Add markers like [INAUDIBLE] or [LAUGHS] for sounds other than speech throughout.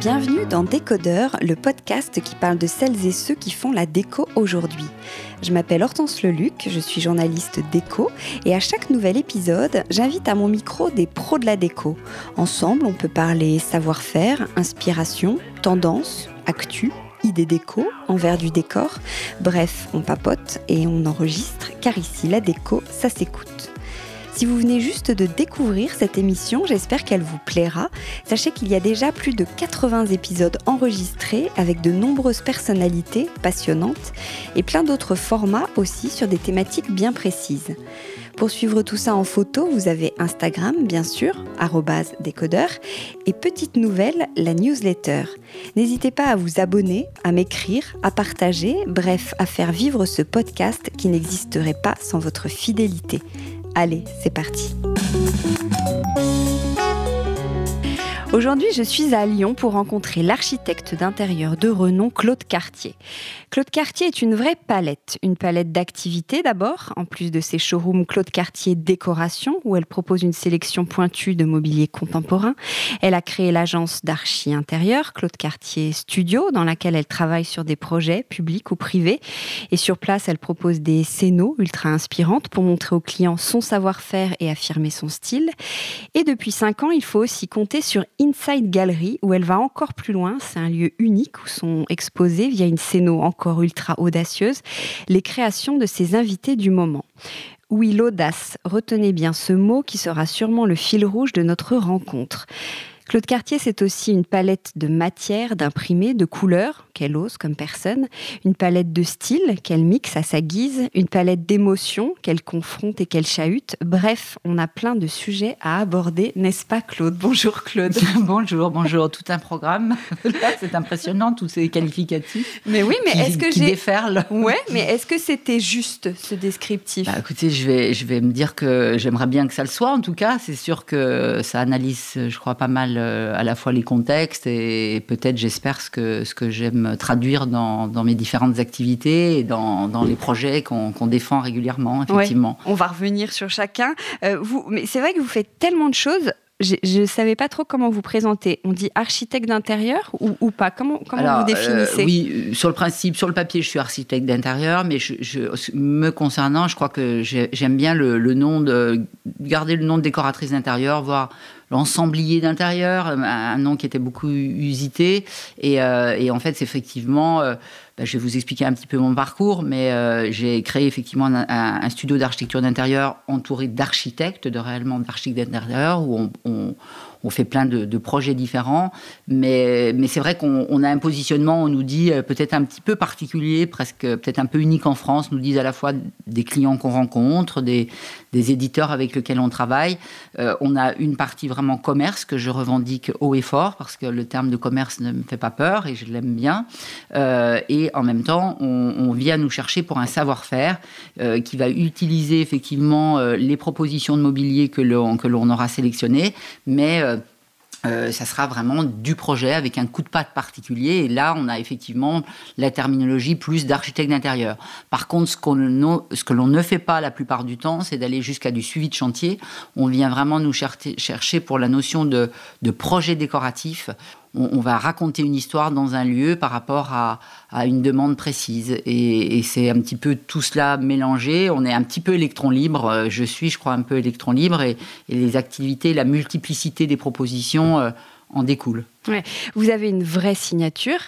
Bienvenue dans Décodeur, le podcast qui parle de celles et ceux qui font la déco aujourd'hui. Je m'appelle Hortense Leluc, je suis journaliste déco et à chaque nouvel épisode, j'invite à mon micro des pros de la déco. Ensemble, on peut parler savoir-faire, inspiration, tendance, actu, idées déco, envers du décor. Bref, on papote et on enregistre car ici, la déco, ça s'écoute. Si vous venez juste de découvrir cette émission, j'espère qu'elle vous plaira. Sachez qu'il y a déjà plus de 80 épisodes enregistrés avec de nombreuses personnalités passionnantes et plein d'autres formats aussi sur des thématiques bien précises. Pour suivre tout ça en photo, vous avez Instagram, bien sûr, décodeur, et petite nouvelle, la newsletter. N'hésitez pas à vous abonner, à m'écrire, à partager, bref, à faire vivre ce podcast qui n'existerait pas sans votre fidélité. Allez, c'est parti. Aujourd'hui, je suis à Lyon pour rencontrer l'architecte d'intérieur de renom Claude Cartier. Claude Cartier est une vraie palette, une palette d'activités d'abord, en plus de ses showrooms Claude Cartier Décoration, où elle propose une sélection pointue de mobilier contemporain. Elle a créé l'agence d'archi intérieur Claude Cartier Studio, dans laquelle elle travaille sur des projets publics ou privés. Et sur place, elle propose des scénos ultra inspirantes pour montrer aux clients son savoir-faire et affirmer son style. Et depuis cinq ans, il faut aussi compter sur Inside Gallery, où elle va encore plus loin. C'est un lieu unique où sont exposées, via une scéno encore ultra audacieuse, les créations de ses invités du moment. Oui, l'audace, retenez bien ce mot qui sera sûrement le fil rouge de notre rencontre. Claude Cartier, c'est aussi une palette de matières, d'imprimés, de couleurs qu'elle ose comme personne, une palette de styles qu'elle mixe à sa guise, une palette d'émotions qu'elle confronte et qu'elle chahute. Bref, on a plein de sujets à aborder, n'est-ce pas Claude? Bonjour Claude. [LAUGHS] bonjour, bonjour. Tout un programme. [LAUGHS] c'est impressionnant, tous ces qualificatifs. Mais oui, mais est-ce que j'ai... déferlent. Ouais, mais est-ce que c'était juste ce descriptif? Bah, Écoutez, je vais, je vais me dire que j'aimerais bien que ça le soit. En tout cas, c'est sûr que ça analyse, je crois, pas mal euh, à la fois les contextes et peut-être, j'espère, ce que, ce que j'aime traduire dans, dans, mes différentes activités et dans, dans les projets qu'on défend régulièrement, effectivement. on va revenir sur chacun. Euh, vous, mais c'est vrai que vous faites tellement de choses je ne savais pas trop comment vous présenter. On dit architecte d'intérieur ou, pas? Comment, comment vous définissez euh, Oui, sur le principe, sur le papier, je suis architecte d'intérieur, mais je, me concernant, je crois que j'aime bien le, le, nom de garder le nom de décoratrice d'intérieur, voire l'ensemblier d'intérieur, un nom qui était beaucoup usité. Et, euh, en fait, c'est effectivement, euh, bah, je vais vous expliquer un petit peu mon parcours, mais euh, j'ai créé effectivement un, studio d'architecture d'intérieur entouré d'architectes, de réellement d'architectes d'intérieur, où on on fait plein de, projets différents, mais, c'est vrai qu'on a un positionnement, on nous dit euh, peut-être un petit peu particulier, presque peut-être un peu unique en France, nous disent à la fois des clients qu'on rencontre, des, des, éditeurs avec lesquels on travaille. Euh, on a une partie vraiment commerce que je revendique haut et fort, parce que le terme de commerce ne me fait pas peur et je l'aime bien. Euh, et en même temps, on, vient nous chercher pour un savoir-faire qui va utiliser effectivement les propositions de mobilier que l'on aura sélectionnées, mais euh, ça sera vraiment du projet avec un coup de patte particulier. Et là, on a effectivement la terminologie plus d'architecte d'intérieur. Par contre, ce, que l'on ne fait pas la plupart du temps, c'est d'aller jusqu'à du suivi de chantier. On vient vraiment nous chercher pour la notion de projet décoratif on, va raconter une histoire dans un lieu par rapport à, une demande précise. Et, c'est un petit peu tout cela mélangé. On est un petit peu électron libre. Euh, je suis, je crois, un peu électron libre. Et, les activités, la multiplicité des propositions euh, en découlent. Vous avez une vraie signature.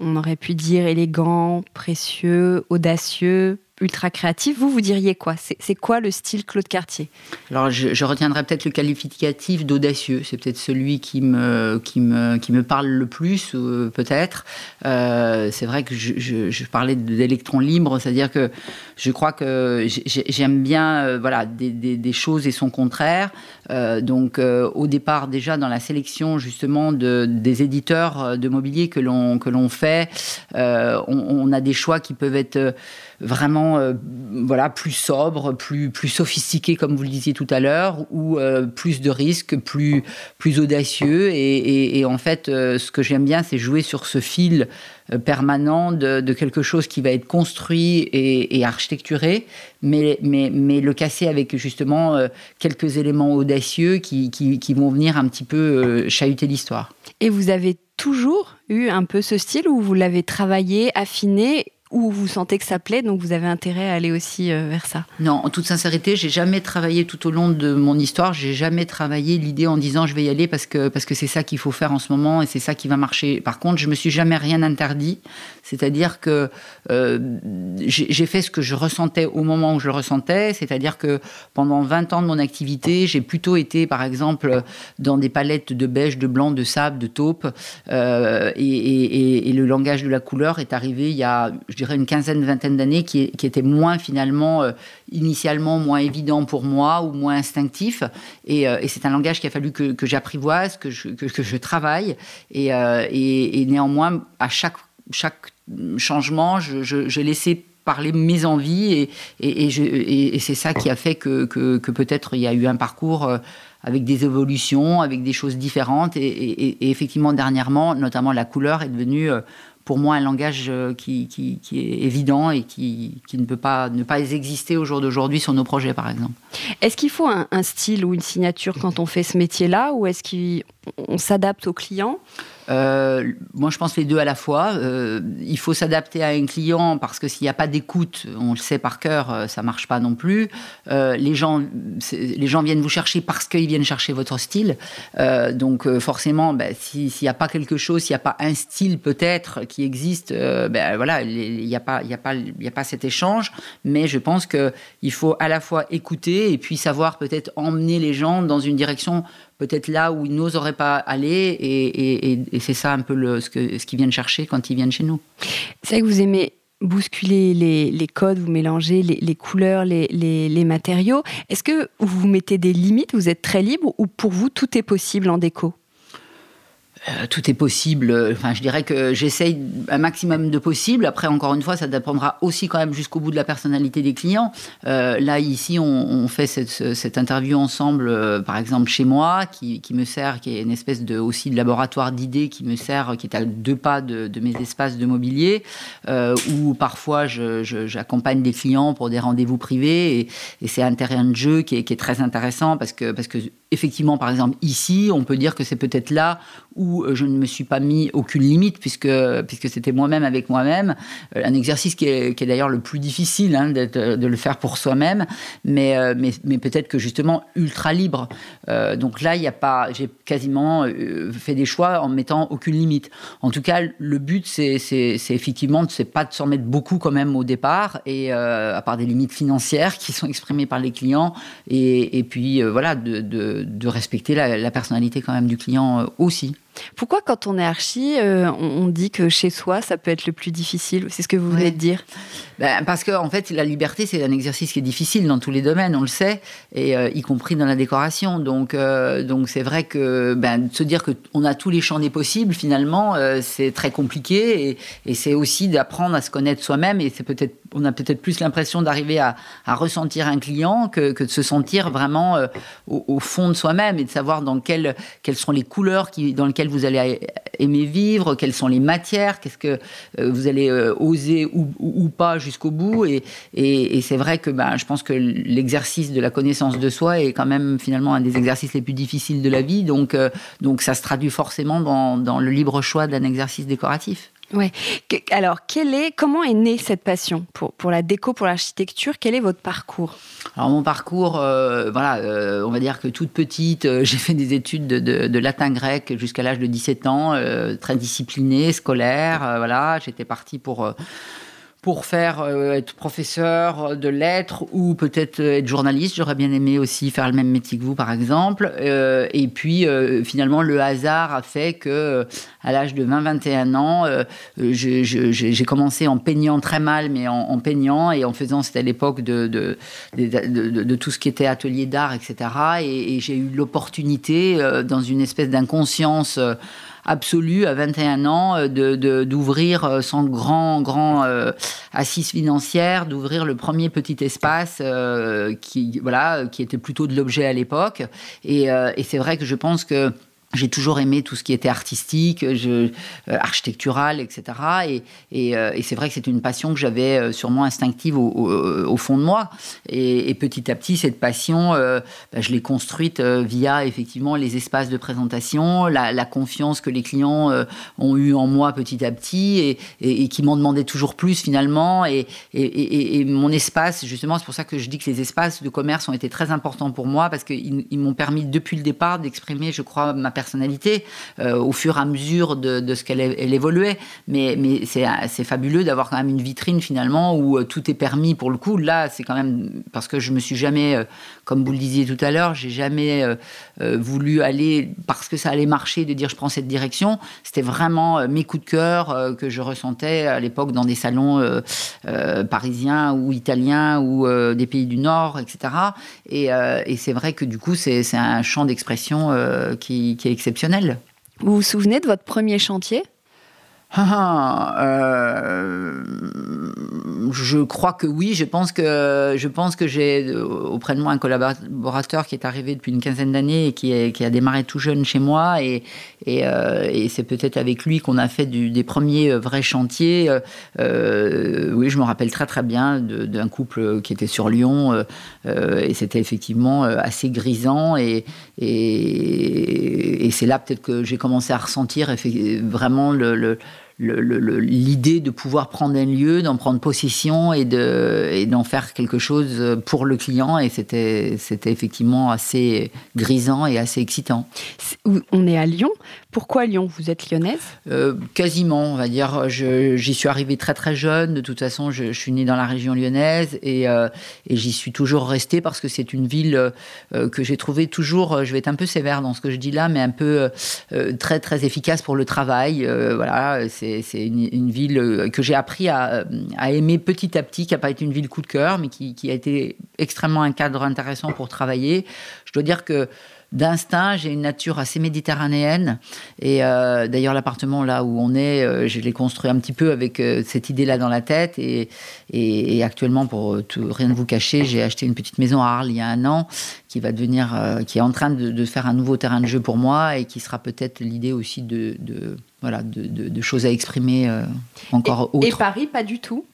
On aurait pu dire élégant, précieux, audacieux, ultra créatif, vous, vous diriez quoi? C'est quoi le style Claude Cartier? Alors, je, retiendrai peut-être le qualificatif d'audacieux. C'est peut-être celui qui me, qui, me, qui me parle le plus, euh, peut-être. Euh, c'est vrai que je, parlais d'électrons libres, c'est-à-dire que je crois que j'aime bien euh, voilà, des, choses et son contraire. donc, au départ, déjà, dans la sélection, justement, de, des éditeurs de mobilier que l'on fait, on, a des choix qui peuvent être vraiment étant voilà plus sobre, plus plus sophistiqué comme vous le disiez tout à l'heure, ou plus de risques, plus plus audacieux. Et, en fait, ce que j'aime bien, c'est jouer sur ce fil permanent de, quelque chose qui va être construit et, architecturé, mais, mais, mais, le casser avec justement quelques éléments audacieux qui, qui, qui, vont venir un petit peu chahuter l'histoire. Et vous avez toujours eu un peu ce style où vous l'avez travaillé, affiné ou vous sentez que ça plaît, donc vous avez intérêt à aller aussi euh, vers ça Non, en toute sincérité, j'ai jamais travaillé tout au long de mon histoire, j'ai jamais travaillé l'idée en disant je vais y aller parce que parce que c'est ça qu'il faut faire en ce moment et c'est ça qui va marcher. Par contre, je me suis jamais rien interdit, c'est-à-dire que euh, j'ai fait ce que je ressentais au moment où je le ressentais, c'est-à-dire que pendant 20 ans de mon activité, j'ai plutôt été, par exemple, dans des palettes de beige, de blanc, de sable, de taupe, euh, et, le langage de la couleur est arrivé il y a je dirais, une quinzaine, vingtaine d'années qui, était moins finalement, euh, initialement moins évident pour moi ou moins instinctif. Et, c'est un langage qu'il a fallu que, j'apprivoise, que je, travaille. Et, et, néanmoins, à chaque, chaque changement, j'ai laissé parler mes envies et, c'est ça qui a fait que, peut-être il y a eu un parcours avec des évolutions, avec des choses différentes et, effectivement dernièrement, notamment la couleur est devenue pour moi un langage euh, qui, est évident et qui, ne peut pas ne pas exister au jour d'aujourd'hui sur nos projets, par exemple. Est-ce qu'il faut un, un, style ou une signature quand on fait ce métier-là, ou est-ce qu'on s'adapte aux clients? Euh, moi, je pense les deux à la fois. Euh, il faut s'adapter à un client parce que s'il n'y a pas d'écoute, on le sait par cœur, euh, ça marche pas non plus. les gens, les gens viennent vous chercher parce qu'ils viennent chercher votre style. donc forcément, ben, s'il n'y a pas quelque chose, s'il n'y a pas un style peut-être qui existe, ben voilà, il n'y a pas, a a pas cet échange. Mais je pense que il faut à la fois écouter et puis savoir peut-être emmener les gens dans une direction peut-être là où ils n'oseraient pas aller. Et, c'est ça un peu ce qu'ils viennent chercher quand ils viennent chez nous. C'est vrai que vous aimez bousculer les, codes, vous mélangez les, couleurs, les, les matériaux. Est-ce que vous mettez des limites, vous êtes très libre ou pour vous tout est possible en déco? Euh, tout est possible. Enfin, je dirais que j'essaye un maximum de possible. Après, encore une fois, ça dépendra aussi quand même jusqu'au bout de la personnalité des clients. Euh, là, ici, on, fait cette, interview ensemble, euh, par exemple chez moi, qui, me sert, qui est une espèce de aussi de laboratoire d'idées qui me sert, qui est à deux pas de, mes espaces de mobilier, où parfois j'accompagne des clients pour des rendez-vous privés, et, c'est un terrain de jeu qui est, qui est, très intéressant parce que parce que effectivement, par exemple ici, on peut dire que c'est peut-être là où euh, je ne me suis pas mis aucune limite, puisque, puisque c'était moi-même avec moi-même. Euh, un exercice qui est, qui est d'ailleurs le plus difficile, hein, de le faire pour soi-même, mais, euh, mais, peut-être que justement ultra libre. donc là, il a pas, j'ai quasiment fait des choix en mettant aucune limite. En tout cas, le but, c'est, c'est, c'est effectivement, c'est pas de s'en mettre beaucoup quand même au départ, et à part des limites financières [LAUGHS] qui sont exprimées par les clients, et, et puis voilà, de, de respecter la, la, personnalité quand même du client aussi. Pourquoi, quand on est archi, euh, on, dit que chez soi, ça peut être le plus difficile? C'est ce que vous venez de dire. Ben, Parce que, en fait, la liberté, c'est un exercice qui est difficile dans tous les domaines, on le sait, et euh, y compris dans la décoration. Donc, euh, donc c'est vrai que ben, se dire qu'on a tous les champs des possibles, finalement, c'est très compliqué, et, et c'est aussi d'apprendre à se connaître soi-même, et c'est peut-être, on a peut-être plus l'impression d'arriver à, à, ressentir un client que, que, de se sentir vraiment au, au, fond de soi-même, et de savoir dans quelles, quelles sont les couleurs qui, dans lesquelles vous allez aimer vivre, quelles sont les matières, qu'est-ce que euh, vous allez euh, oser ou, pas jusqu'au bout. Et, c'est vrai que ben, je pense que l'exercice de la connaissance de soi est quand même finalement un des exercices les plus difficiles de la vie. Donc, euh, donc ça se traduit forcément dans le libre choix d'un exercice décoratif. Ouais. Alors, est, comment est née cette passion pour, pour la déco, pour l'architecture? Quel est votre parcours? Alors, mon parcours, euh, voilà, euh, on va dire que toute petite, euh, j'ai fait des études de, de, latin grec jusqu'à l'âge de 17 ans, très discipliné, scolaire. voilà, j'étais partie pour pour faire euh, être professeur de lettres ou peut-être euh, être journaliste. J'aurais bien aimé aussi faire le même métier que vous, par exemple. Euh, et puis, finalement, le hasard a fait que, à l'âge de 20-21 ans, j'ai commencé en peignant très mal, mais en, peignant et en faisant, c'était à l'époque de tout ce qui était atelier d'art, etc. Et, et j'ai eu l'opportunité, dans une espèce d'inconscience absolue à 21 ans de d'ouvrir sans grand grand assise financière, d'ouvrir le premier petit espace qui voilà qui était plutôt de l'objet à l'époque. Et c'est vrai que je pense que j'ai toujours aimé tout ce qui était artistique, euh, architectural, etc. Et, et, euh, et c'est vrai que c'est une passion que j'avais euh, sûrement instinctive au, fond de moi. Et, petit à petit, cette passion, bah, je l'ai construite via effectivement les espaces de présentation, la, la confiance que les clients ont eu en moi petit à petit et, qui m'en demandaient toujours plus finalement. Et, mon espace, justement, c'est pour ça que je dis que les espaces de commerce ont été très importants pour moi parce qu'ils m'ont permis depuis le départ d'exprimer, je crois, ma personnalité euh, au fur et à mesure de, ce qu'elle évoluait. Mais, mais c'est fabuleux d'avoir quand même une vitrine finalement où euh, tout est permis pour le coup. Là, c'est quand même parce que je me suis jamais, euh, comme vous le disiez tout à l'heure, j'ai jamais voulu aller parce que ça allait marcher de dire je prends cette direction. C'était vraiment mes coups de cœur que je ressentais à l'époque dans des salons parisiens ou italiens ou des pays du Nord, etc. Et, c'est vrai que du coup, c'est un champ d'expression qui, qui exceptionnel. Vous vous souvenez de votre premier chantier? Ah, euh, je crois que oui. Je pense que je pense que j'ai euh, auprès de moi un collaborateur qui est arrivé depuis une quinzaine d'années et qui, qui, a démarré tout jeune chez moi et, et, euh, c'est peut-être avec lui qu'on a fait des premiers vrais chantiers. oui, je me rappelle très très bien d'un couple qui était sur Lyon et c'était effectivement assez grisant et, et, c'est là peut-être que j'ai commencé à ressentir vraiment l'idée de pouvoir prendre un lieu, d'en prendre possession et de et d'en faire quelque chose pour le client et c'était effectivement assez grisant et assez excitant. On est à Lyon. Pourquoi Lyon Vous êtes lyonnaise euh, Quasiment, on va dire. J'y suis arrivée très très jeune. De toute façon, je, suis née dans la région lyonnaise et, euh, et j'y suis toujours restée parce que c'est une ville euh, que j'ai trouvée toujours. Je vais être un peu sévère dans ce que je dis là, mais un peu très très efficace pour le travail. voilà, c'est une, ville que j'ai appris à, aimer petit à petit, qui n'a pas été une ville coup de cœur, mais qui, a été extrêmement un cadre intéressant pour travailler. Je dois dire que d'instinct, j'ai une nature assez méditerranéenne. Et euh, d'ailleurs, l'appartement là où on est, euh, je l'ai construit un petit peu avec cette idée-là dans la tête. Et, et, actuellement, pour tout, rien ne vous cacher, j'ai acheté une petite maison à Arles il y a un an qui va devenir, qui est en train de, faire un nouveau terrain de jeu pour moi et qui sera peut-être l'idée aussi de voilà, de, choses à exprimer euh, encore et, Et Paris, pas du tout?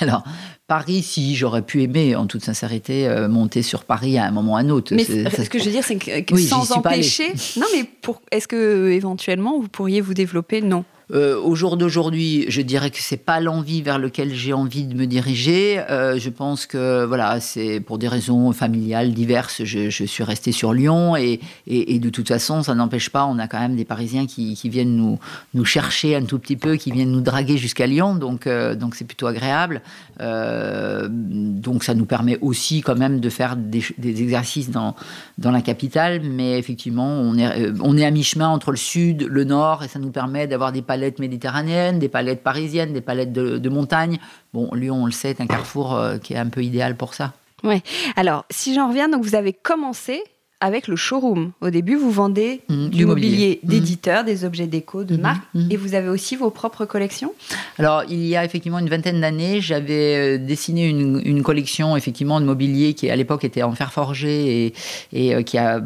Alors, Paris, si j'aurais pu aimer, en toute sincérité, euh, monter sur Paris à un moment ou à un autre. Mais ce que je veux dire, c'est que, sans empêcher. Non, mais est-ce que éventuellement vous pourriez vous développer? Non. Euh, au jour d'aujourd'hui, je dirais que c'est pas l'envie vers laquelle j'ai envie de me diriger. Euh, je pense que voilà, c'est pour des raisons familiales diverses. Je, suis resté sur Lyon et, de toute façon, ça n'empêche pas. On a quand même des Parisiens qui, viennent nous, nous chercher un tout petit peu, qui viennent nous draguer jusqu'à Lyon. Donc euh, donc c'est plutôt agréable. donc ça nous permet aussi quand même de faire des, des, exercices dans dans la capitale. Mais effectivement, on est on est à mi chemin entre le sud, le nord, et ça nous permet d'avoir des palettes méditerranéennes, des palettes parisiennes, des palettes de, montagne. Bon, Lyon, on le sait, est un carrefour euh, qui est un peu idéal pour ça. Ouais. Alors, si j'en reviens, donc vous avez commencé avec le showroom. Au début, vous vendez mmh, du mobilier mmh. d'éditeurs, des objets déco, de mmh, marque, et vous avez aussi vos propres collections? Alors, il y a effectivement une vingtaine d'années, j'avais euh, dessiné une, collection effectivement de mobilier qui à l'époque était en fer forgé et, et euh, qui a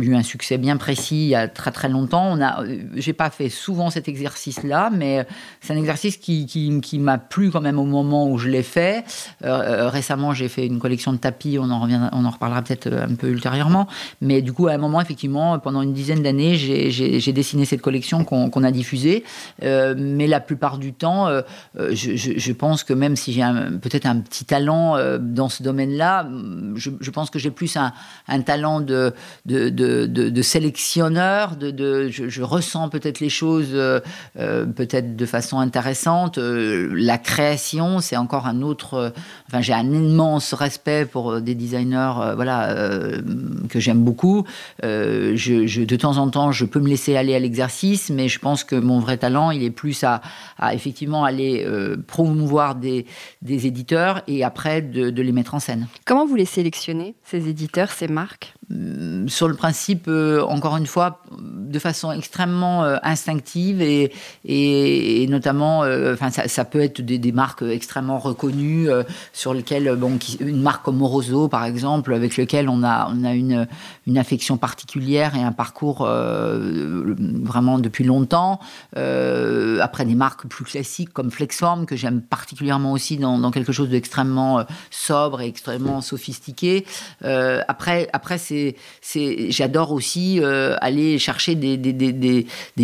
eu un succès bien précis il y a très très longtemps. On a, euh, j'ai pas fait souvent cet exercice-là, mais c'est un exercice qui, qui, m'a plu quand même au moment où je l'ai fait. récemment, j'ai fait une collection de tapis, on en, revient, on en reparlera peut-être un peu ultérieurement. Mais du coup, à un moment, effectivement, pendant une dizaine d'années, j'ai dessiné cette collection qu'on a diffusée. Euh, mais la plupart du temps, euh, euh, je, pense que même si j'ai peut-être un petit talent dans ce domaine-là, je, pense que j'ai plus un, talent de, sélectionneur. Je, ressens peut-être les choses peut-être de façon intéressante. la création, c'est encore un autre. enfin, j'ai un immense respect pour des designers, voilà, que j'aime beaucoup. Euh, je, de temps en temps, je peux me laisser aller à l'exercice, mais je pense que mon vrai talent, il est plus à, effectivement aller euh, promouvoir des, des, éditeurs et après de, les mettre en scène. Comment vous les sélectionnez, ces éditeurs, ces marques? Sur le principe, euh, encore une fois, de façon extrêmement euh, instinctive et, et, notamment, euh, enfin, ça, peut être des, marques extrêmement reconnues sur lesquelles, bon, une marque comme Moroso, par exemple, avec lequel on a, on a une, une affection particulière et un parcours vraiment depuis longtemps. après, des marques plus classiques comme Flexform, que j'aime particulièrement aussi dans, dans quelque chose d'extrêmement sobre et extrêmement sophistiqué. après, après c'est, j'adore aussi aller chercher des,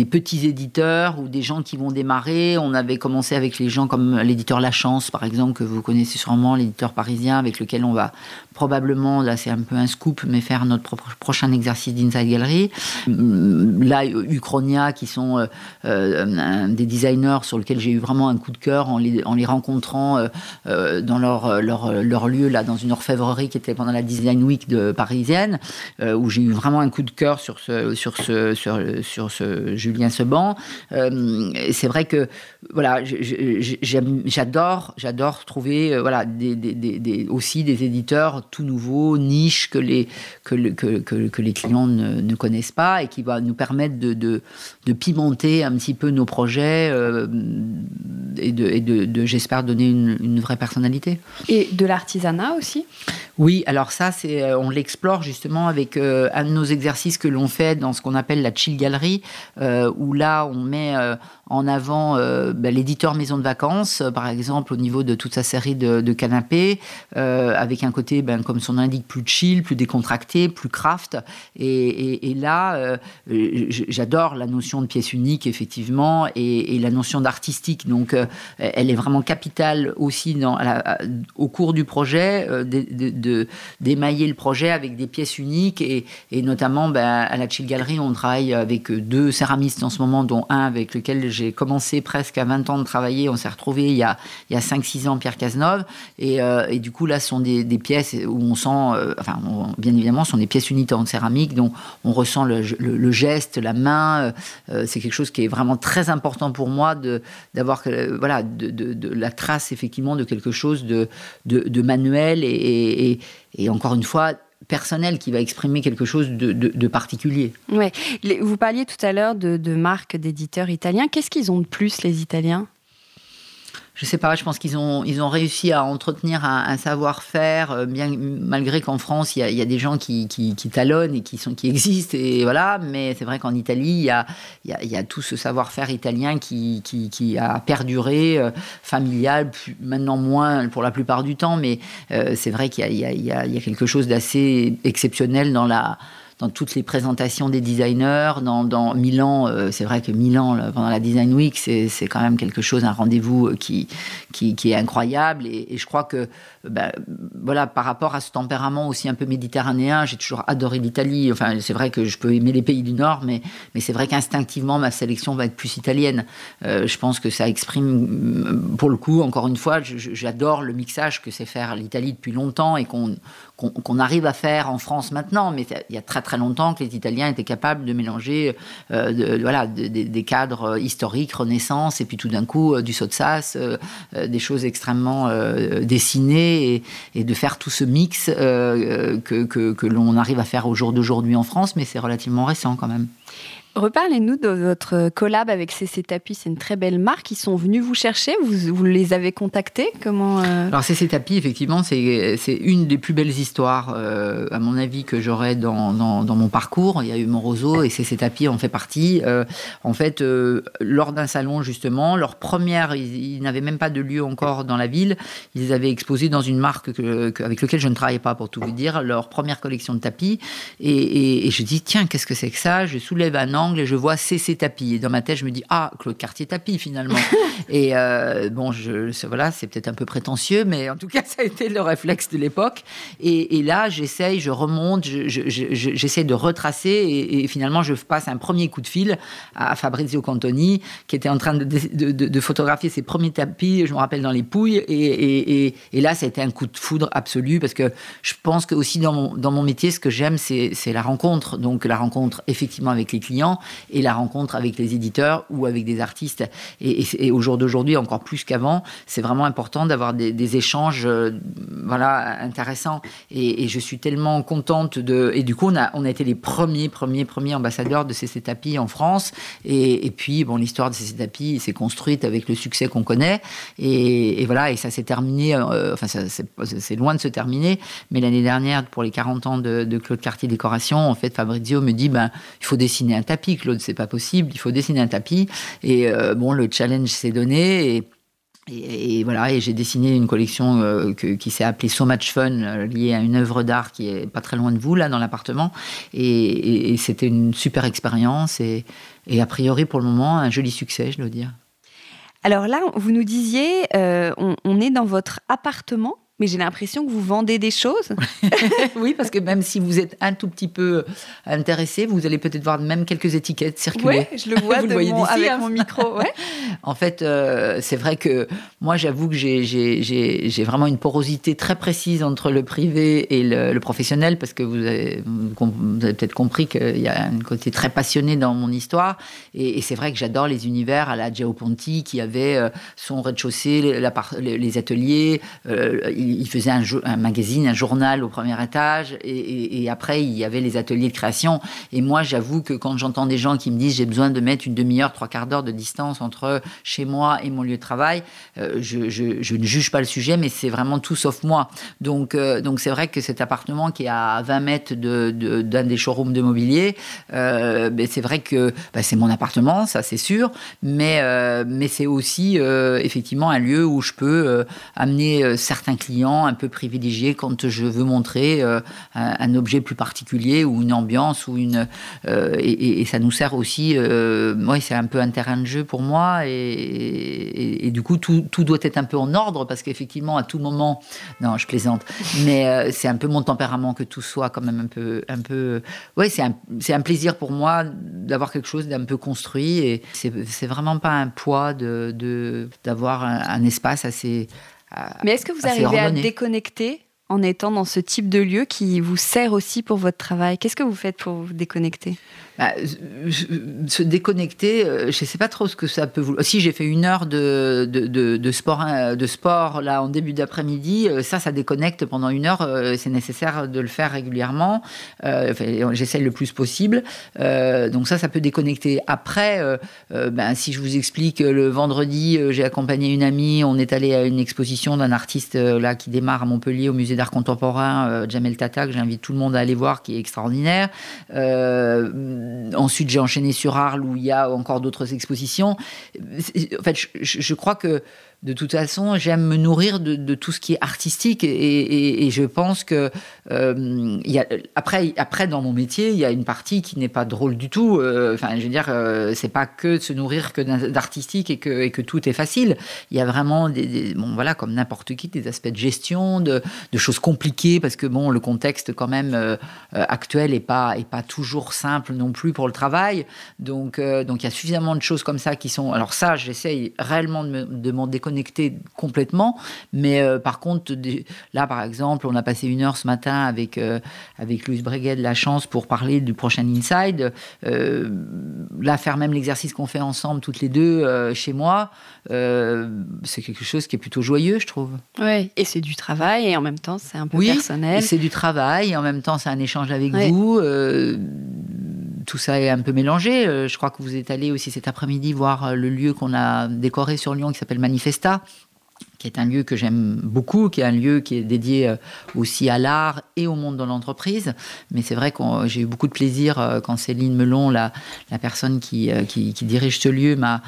petits éditeurs ou des gens qui vont démarrer. On avait commencé avec les gens comme l'éditeur La Chance, par exemple, que vous connaissez sûrement, l'éditeur parisien, avec lequel on va probablement, là c'est un peu un scoop, mais faire notre prochain exercice d'Inside Gallery. Là, Uchronia, qui sont euh, euh, des designers sur lesquels j'ai eu vraiment un coup de cœur en les, en les rencontrant euh, dans leur, lieu, là, dans une orfèvrerie qui était pendant la Design Week de parisienne, où j'ai eu vraiment un coup de cœur sur ce, sur ce, sur, sur ce Julien Seban. c'est vrai que voilà, j'adore, j'adore trouver voilà, des, des, aussi des éditeurs tout nouveau, niche que les, que, que, que, les clients ne, connaissent pas et qui va nous permettre de, de, pimenter un petit peu nos projets euh, et de, j'espère, donner une, vraie personnalité. Et de l'artisanat aussi? Oui, alors ça, c'est, euh, on l'explore justement avec euh, un de nos exercices que l'on fait dans ce qu'on appelle la chill galerie, où là, on met en avant ben, l'éditeur maison de vacances, par exemple, au niveau de toute sa série de, canapés, avec un côté ben, comme son nom l'indique, plus chill, plus décontracté, plus craft. Et, là, euh, j'adore la notion de pièce unique, effectivement, et, la notion d'artistique. Donc, euh, elle est vraiment capitale aussi au cours du projet, euh, d'émailler le projet avec des pièces uniques. Et, notamment, ben, à la Chill Gallery, on travaille avec deux céramistes en ce moment, dont un avec lequel j'ai commencé presque à 20 ans de travailler. On s'est retrouvé il y a, a 5-6 ans, Pierre Cazeneuve. Et, du coup, là, ce sont des, des pièces où on sent, euh, enfin, bien évidemment, ce sont des pièces unités en céramique, dont on ressent le, geste, la main. Euh, euh, c'est quelque chose qui est vraiment très important pour moi de d'avoir, voilà, de, la trace effectivement de quelque chose de, de, manuel et, et, encore une fois personnel qui va exprimer quelque chose de, particulier. Ouais. Vous parliez tout à l'heure de, de marques d'éditeurs italiens. Qu'est-ce qu'ils ont de plus, les Italiens? Je sais pas, je pense qu'ils ont, ils ont réussi à entretenir un, savoir-faire, euh, bien malgré qu'en France, il y, a, des gens qui, qui, talonnent et qui, sont, qui existent, et voilà, mais c'est vrai qu'en Italie, il y a, il y a, tout ce savoir-faire italien qui, qui, a perduré, euh, familial, maintenant moins pour la plupart du temps, mais euh, c'est vrai qu'il y, y, a quelque chose d'assez exceptionnel dans la dans toutes les présentations des designers. Dans, Milan, euh, c'est vrai que Milan, pendant la Design Week, c'est quand même quelque chose, un rendez-vous euh, qui, qui, est incroyable. Et, je crois que, ben, voilà, par rapport à ce tempérament aussi un peu méditerranéen, j'ai toujours adoré l'Italie. Enfin, c'est vrai que je peux aimer les pays du Nord, mais, mais c'est vrai qu'instinctivement, ma sélection va être plus italienne. Euh, je pense que ça exprime, pour le coup, encore une fois, j'adore le mixage que c'est faire l'Italie depuis longtemps et qu'on qu'on arrive à faire en France maintenant, mais il y a très très longtemps que les Italiens étaient capables de mélanger euh, de, voilà, des cadres historiques, Renaissance, et puis tout d'un coup euh, du saut de sas, euh, des choses extrêmement dessinées, et, de faire tout ce mix que, que, que l'on arrive à faire au jour d'aujourd'hui en France, mais c'est relativement récent quand même. Reparlez-nous de votre collab avec CC Tapis. C'est une très belle marque. Ils sont venus vous chercher. Vous, les avez contactés? Comment euh? Alors CC Tapis, effectivement, c'est une des plus belles histoires, euh, à mon avis, que j'aurais dans, mon parcours. Il y a eu Moroso et CC Tapis en fait partie. Euh, en fait, lors d'un salon justement, leur première, ils, n'avaient même pas de lieu encore dans la ville. Ils avaient exposé dans une marque avec laquelle je ne travaillais pas, pour tout vous dire, leur première collection de tapis. Et, et, et je dis tiens, qu'est-ce que c'est que ça? Je soulève un an et je vois CC Tapis. Et dans ma tête, je me dis, ah, Claude Cartier Tapis finalement. [LAUGHS] et euh, bon, je, voilà, c'est peut-être un peu prétentieux, mais en tout cas, ça a été le réflexe de l'époque. Et, là, j'essaye, je remonte, j'essaie de retracer et, finalement, je passe un premier coup de fil à Fabrizio Cantoni, qui était en train de, de, photographier ses premiers tapis, je me rappelle, dans les Pouilles. Et, là, ça a été un coup de foudre absolu parce que je pense que aussi dans mon, dans mon métier, ce que j'aime, c'est la rencontre. Donc, la rencontre effectivement avec les clients et la rencontre avec les éditeurs ou avec des artistes. Et, au jour d'aujourd'hui, encore plus qu'avant, c'est vraiment important d'avoir des, échanges euh, voilà, intéressant. Et, je suis tellement contente de. Et du coup, on a, été les premiers, premiers, premiers ambassadeurs de CC Tapis en France. Et, puis, bon, l'histoire de CC Tapis s'est construite avec le succès qu'on connaît. Et, voilà, et ça s'est terminé. Euh, enfin, c'est loin de se terminer. Mais l'année dernière, pour les 40 ans de, de, Claude Cartier Décoration, en fait, Fabrizio me dit ben, il faut dessiner un tapis. Claude, c'est pas possible. Il faut dessiner un tapis. Et euh, bon, le challenge s'est donné. Et voilà, et j'ai dessiné une collection euh, qui s'est appelée So Much Fun, euh, liée à une œuvre d'art qui est pas très loin de vous, là, dans l'appartement. Et, c'était une super expérience et, a priori, pour le moment, un joli succès, je dois dire. Alors là, vous nous disiez, on, est dans votre appartement mais j'ai l'impression que vous vendez des choses. [LAUGHS] oui, parce que même si vous êtes un tout petit peu intéressé, vous allez peut-être voir même quelques étiquettes circuler. Oui, je le vois [LAUGHS] de mon, avec hein. mon micro. [LAUGHS] Ouais. en fait, euh, c'est vrai que moi, j'avoue que j'ai vraiment une porosité très précise entre le privé et le, professionnel, parce que vous avez, vous avez peut-être compris qu'il y a un côté très passionné dans mon histoire. Et, c'est vrai que j'adore les univers à la Geo Ponti, qui avait euh, son rez-de-chaussée, les, les, ateliers. Euh, il faisait un, magazine, un journal au premier étage, et, après il y avait les ateliers de création. Et moi, j'avoue que quand j'entends des gens qui me disent j'ai besoin de mettre une demi-heure, trois quarts d'heure de distance entre chez moi et mon lieu de travail, euh, je, ne juge pas le sujet, mais c'est vraiment tout sauf moi. Donc, euh, donc c'est vrai que cet appartement qui est à 20 mètres d'un de, des showrooms de mobilier, euh, ben, c'est vrai que ben, c'est mon appartement, ça c'est sûr, mais, mais c'est aussi effectivement un lieu où je peux amener certains clients un peu privilégié quand je veux montrer euh, un, objet plus particulier ou une ambiance ou une euh, et, ça nous sert aussi. Euh, c'est un peu un terrain de jeu pour moi et, du coup tout, tout, doit être un peu en ordre parce qu'effectivement à tout moment, non, je plaisante, mais c'est un peu mon tempérament que tout soit quand même un peu, un peu. Ouais, c'est un, un plaisir pour moi d'avoir quelque chose d'un peu construit et c'est, c'est vraiment pas un poids de, d'avoir un espace assez mais est-ce que vous arrivez à déconnecter en étant dans ce type de lieu qui vous sert aussi pour votre travail Qu'est-ce que vous faites pour vous déconnecter? Bah, se déconnecter, euh, je ne sais pas trop ce que ça peut vouloir. Si j'ai fait une heure de, de, de, sport, euh, de sport là en début d'après-midi, euh, ça, ça déconnecte pendant une heure. C'est nécessaire de le faire régulièrement. J'essaie le plus possible. donc ça, ça peut déconnecter. Après, ben, si je vous explique, le vendredi, j'ai accompagné une amie. On est allé à une exposition d'un artiste là qui démarre à Montpellier au musée d'art contemporain, Jamel Tata, que j'invite tout le monde à aller voir, qui est extraordinaire. Euh, ensuite, j'ai enchaîné sur Arles où il y a encore d'autres expositions. En fait, je crois que de toute façon, j'aime me nourrir de, tout ce qui est artistique et, je pense que euh, après, après, dans mon métier, il y a une partie qui n'est pas drôle du tout. Euh, enfin, je veux dire, euh, c'est pas que de se nourrir que d'artistique et que, tout est facile. Il y a vraiment bon, voilà, comme n'importe qui, des aspects de gestion, de, choses compliquées parce que bon, le contexte quand même actuel est pas est pas toujours simple non plus pour le travail. Donc, donc il y a suffisamment de choses comme ça qui sont. Alors ça, j'essaye réellement de, me, de complètement. Mais euh, par contre, là, par exemple, on a passé une heure ce matin avec, euh, avec Louise Breguet de La Chance pour parler du prochain Inside. Euh, là, faire même l'exercice qu'on fait ensemble, toutes les deux, chez moi, c'est quelque chose qui est plutôt joyeux, je trouve. Oui, et c'est du travail, et en même temps, c'est un peu oui, personnel. c'est du travail, et en même temps, c'est un échange avec vous tout ça est un peu mélangé. Je crois que vous êtes allé aussi cet après-midi voir le lieu qu'on a décoré sur Lyon qui s'appelle Manifesta, qui est un lieu que j'aime beaucoup, qui est un lieu qui est dédié euh, aussi à l'art et au monde de l'entreprise. Mais c'est vrai que j'ai eu beaucoup de plaisir euh, quand Céline Melon, la, la personne qui, euh, qui, dirige ce lieu, m'a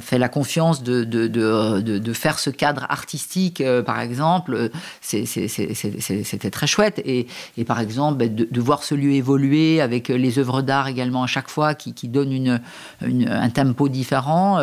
fait la confiance de, de, de, de, faire ce cadre artistique, par exemple. C'était très chouette. Et, et, par exemple, ben, de, voir ce lieu évoluer avec les œuvres d'art également à chaque fois qui, qui donnent une, un tempo différent,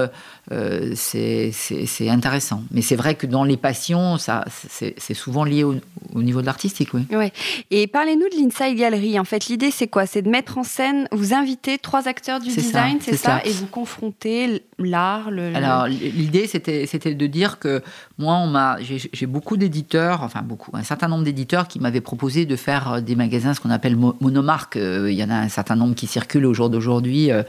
c'est intéressant. Mais c'est vrai que dans les passions, ça, c'est souvent lié au niveau de l'artistique, oui. Ouais. Et parlez-nous de l'Inside Gallery. En fait, l'idée, c'est quoi? C'est de mettre en scène, vous invitez trois acteurs du design, c'est ça, et vous confrontez l'art. Le, Alors, l'idée, c'était, c'était de dire que moi, on m'a, j'ai, beaucoup d'éditeurs, enfin beaucoup, un certain nombre d'éditeurs qui m'avaient proposé de faire euh, des magasins, ce qu'on appelle monomarques. Euh, il y en a un certain nombre qui circulent au jour d'aujourd'hui euh,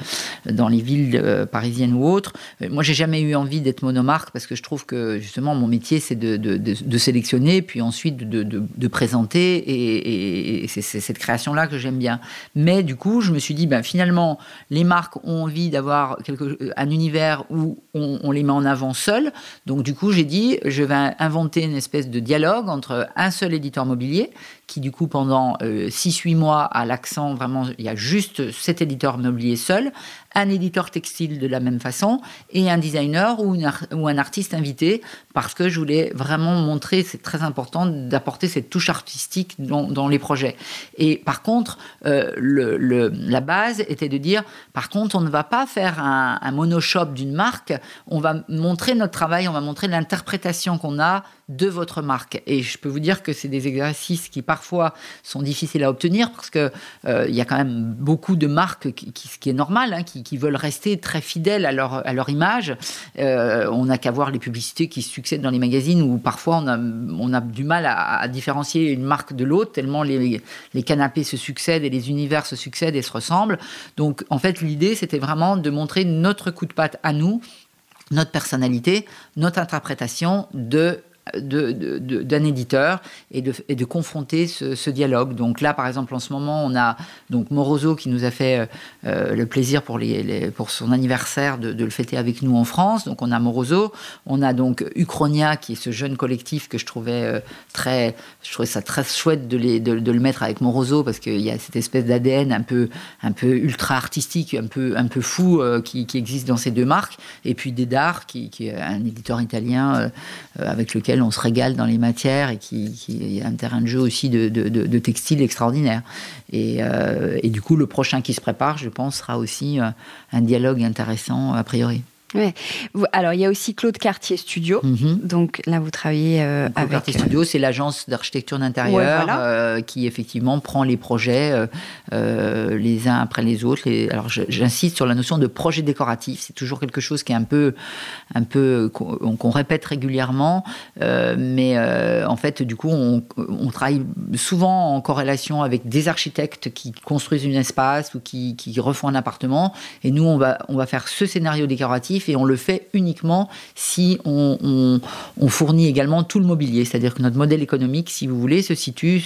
dans les villes parisiennes ou autres. Moi, j'ai jamais eu envie d'être monomarque parce que je trouve que justement, mon métier, c'est de, de, sélectionner, puis ensuite de, présenter, et, c'est, cette création-là que j'aime bien. Mais du coup, je me suis dit, ben, finalement, les marques ont envie d'avoir quelque, un univers où on, les met en avant seuls. Donc du coup, j'ai dit, je vais inventer une espèce de dialogue entre un seul éditeur mobilier, qui du coup, pendant 6-8 euh, mois, a l'accent vraiment, il y a juste cet éditeur mobilier seul, un éditeur textile de la même façon et un designer ou, un artiste invité parce que je voulais vraiment montrer, c'est très important d'apporter cette touche artistique dans, les projets. Et par contre, euh, la base était de dire, par contre, on ne va pas faire un, un monoshop d'une marque, on va montrer notre travail, on va montrer l'interprétation qu'on a de votre marque. Et je peux vous dire que c'est des exercices qui parfois sont difficiles à obtenir parce que euh, il y a quand même beaucoup de marques, qui, ce qui est normal, hein, qui, veulent rester très fidèles à leur, image. Euh, on n'a qu'à voir les publicités qui succèdent dans les magazines où parfois on a, du mal à, différencier une marque de l'autre tellement les canapés se succèdent et les univers se succèdent et se ressemblent. Donc en fait l'idée c'était vraiment de montrer notre coup de patte à nous notre personnalité, notre interprétation de d'un éditeur et de, de confronter ce, dialogue. Donc là, par exemple, en ce moment, on a donc Moroso qui nous a fait euh, le plaisir pour, les, pour son anniversaire de, le fêter avec nous en France. Donc on a Moroso, on a donc Uchronia qui est ce jeune collectif que je trouvais euh, très, je trouvais ça très chouette de, les, de, le mettre avec Moroso parce qu'il y a cette espèce d'ADN un peu, un peu ultra artistique, un peu, un peu fou euh, qui, qui, existe dans ces deux marques. Et puis Dédar qui, qui est un éditeur italien avec lequel on se régale dans les matières et qui, qui a un terrain de jeu aussi de, de, textile extraordinaire. Euh, et, du coup, le prochain qui se prépare, je pense, sera aussi euh, un dialogue intéressant a priori. Ouais. Alors, il y a aussi Claude Cartier Studio. Mhm. Donc là, vous travaillez euh, Claude avec. Cartier Studio, c'est l'agence d'architecture d'intérieur euh, qui, effectivement, prend les projets euh, les uns après les autres. Alors, j'insiste sur la notion de projet décoratif. C'est toujours quelque chose qui est un peu. Un peu qu'on répète régulièrement. mais en fait, du coup, on, on, travaille souvent en corrélation avec des architectes qui construisent un espace ou qui, qui refont un appartement. Et nous, on va, on va faire ce scénario décoratif et on le fait uniquement si on, fournit également tout le mobilier. C'est-à-dire que notre modèle économique, si vous voulez, se situe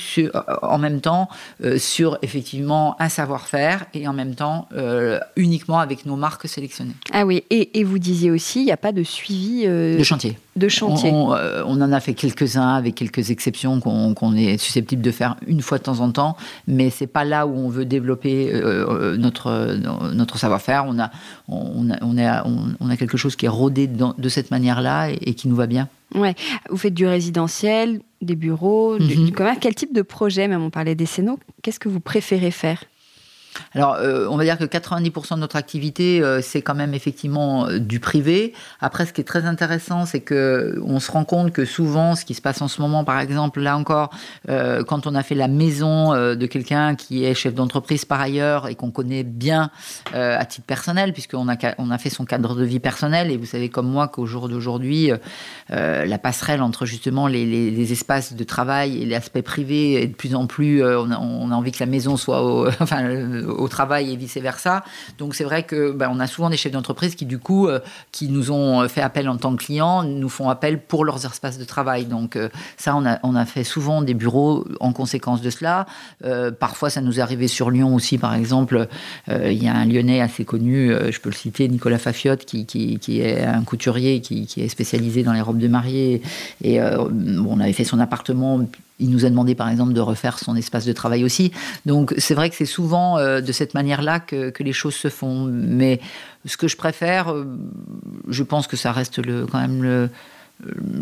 en même temps euh, sur effectivement un savoir-faire et en même temps euh, uniquement avec nos marques sélectionnées. Ah oui, et, vous disiez aussi, il n'y a pas de suivi euh, de chantier de chantier. Euh, on, en a fait quelques-uns avec quelques exceptions qu'on est susceptible de faire une fois de temps en temps, mais c'est pas là où on veut développer euh, euh, notre, notre savoir-faire. On a, on, on, on, a quelque chose qui est rodé de cette manière-là et, qui nous va bien. Ouais. Vous faites du résidentiel, des bureaux, du, mhm. commerce. Quel type de projet, même on parlait des scénos, qu'est-ce que vous préférez faire? Alors, euh, on va dire que 90% de notre activité, euh, c'est quand même effectivement euh, du privé. Après, ce qui est très intéressant, c'est que on se rend compte que souvent, ce qui se passe en ce moment, par exemple, là encore, quand on a fait la maison de quelqu'un qui est chef d'entreprise par ailleurs et qu'on connaît bien à titre personnel, puisqu'on a, on a fait son cadre de vie personnel, et vous savez comme moi qu'au jour d'aujourd'hui, la passerelle entre justement les, espaces de travail et l'aspect privé est de plus en plus, on a, on, a, envie que la maison soit au, [LAUGHS] enfin, au travail et vice versa. Donc c'est vrai que ben, on a souvent des chefs d'entreprise qui du coup euh, qui nous ont fait appel en tant que clients, nous font appel pour leurs espaces de travail. Donc euh, ça on a, on a fait souvent des bureaux en conséquence de cela. Euh, parfois ça nous est arrivé sur Lyon aussi par exemple. Il y a un Lyonnais assez connu, je peux le citer, Nicolas Fafiotte, qui, qui, est un couturier qui, qui, est spécialisé dans les robes de mariée. Et on avait fait son appartement il nous a demandé par exemple de refaire son espace de travail aussi. Donc c'est vrai que c'est souvent euh, de cette manière-là que, les choses se font. Mais ce que je préfère, euh, je pense que ça reste le, quand même le,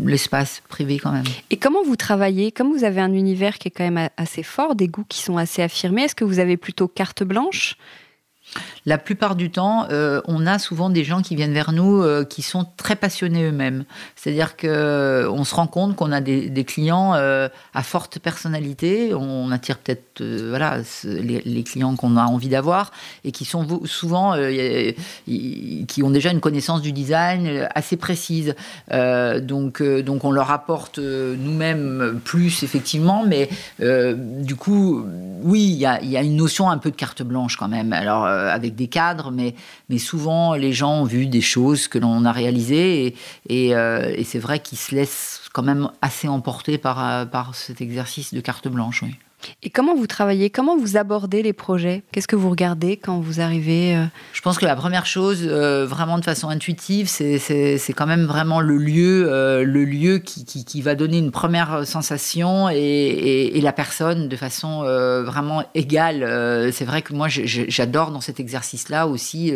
l'espace privé quand même. Et comment vous travaillez? Comme vous avez un univers qui est quand même assez fort, des goûts qui sont assez affirmés, est-ce que vous avez plutôt carte blanche? La plupart du temps, euh, on a souvent des gens qui viennent vers nous euh, qui sont très passionnés eux-mêmes. C'est-à-dire qu'on euh, se rend compte qu'on a des, clients à forte personnalité. On attire peut-être voilà, les, clients qu'on a envie d'avoir et qui sont souvent qui ont déjà une connaissance du design assez précise. donc, donc on leur apporte nous-mêmes plus effectivement, mais du coup, oui, il y a, y a, une notion un peu de carte blanche quand même. Alors avec des cadres, mais, mais souvent les gens ont vu des choses que l'on a réalisées et, euh, et, c'est vrai qu'ils se laissent quand même assez emporter par, euh, par cet exercice de carte blanche. Oui. Et comment vous travaillez Comment vous abordez les projets? Qu'est-ce que vous regardez quand vous arrivez euh? Je pense que la première chose, euh, vraiment de façon intuitive, c'est quand même vraiment le lieu, euh, le lieu qui, va donner une première sensation et, la personne de façon vraiment égale. c'est vrai que moi, j'adore dans cet exercice-là aussi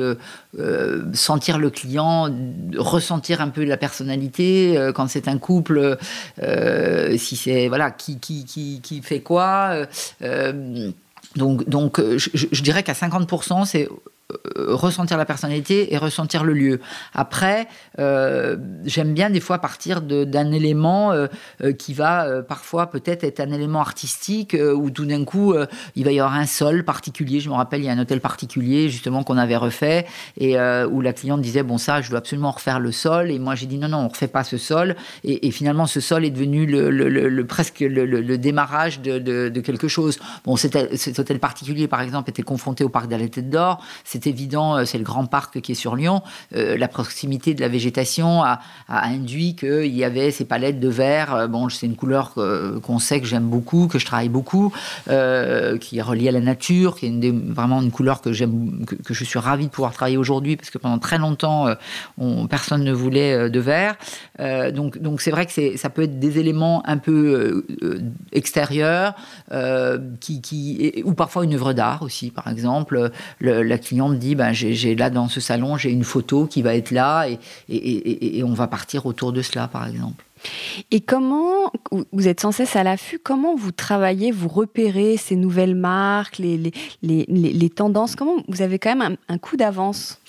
sentir le client, ressentir un peu la personnalité quand c'est un couple, si c'est voilà qui, qui, qui, qui fait quoi donc, donc euh, je, dirais qu'à 50%, c'est euh, ressentir la personnalité et ressentir le lieu. Après, euh, j'aime bien des fois partir d'un élément euh, qui va parfois peut-être être un élément artistique où tout d'un coup il va y avoir un sol particulier. Je me rappelle, il y a un hôtel particulier justement qu'on avait refait et où la cliente disait bon ça, je veux absolument refaire le sol et moi j'ai dit non non on refait pas ce sol et, finalement ce sol est devenu le, presque le, démarrage de, quelque chose. Bon cet hôtel particulier par exemple était confronté au parc de la Tête d'Or c'est évident, euh, c'est le grand parc qui est sur Lyon. Euh, la proximité de la végétation a, induit qu'il y avait ces palettes de verre. Euh, bon, c'est une couleur qu'on sait que j'aime beaucoup, que je travaille beaucoup, qui est reliée à la nature, qui est vraiment une couleur que j'aime, que, je suis ravie de pouvoir travailler aujourd'hui parce que pendant très longtemps, on, personne ne voulait de verre. donc, c'est vrai que ça peut être des éléments un peu extérieurs, ou parfois une œuvre d'art aussi, par exemple. la cliente me dit, ben, j'ai là dans ce salon, j'ai une photo qui va être là et, on va partir autour de cela, par exemple. Et comment, vous êtes sans cesse à l'affût, comment vous travaillez, vous repérez ces nouvelles marques, les, tendances? Comment vous avez quand même un coup d'avance?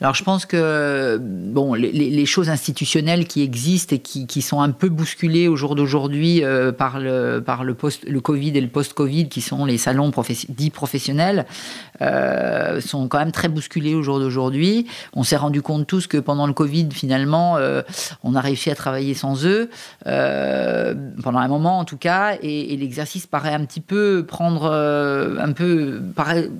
Alors je pense que bon, les, choses institutionnelles qui existent et qui, sont un peu bousculées au jour d'aujourd'hui euh, par, le, post, le Covid et le post-Covid, qui sont les salons dits professionnels, euh, sont quand même très bousculés au jour d'aujourd'hui. On s'est rendu compte tous que pendant le Covid, finalement, euh, on a réussi à travailler sans eux, pendant un moment en tout cas, et, l'exercice paraît un petit peu prendre un peu,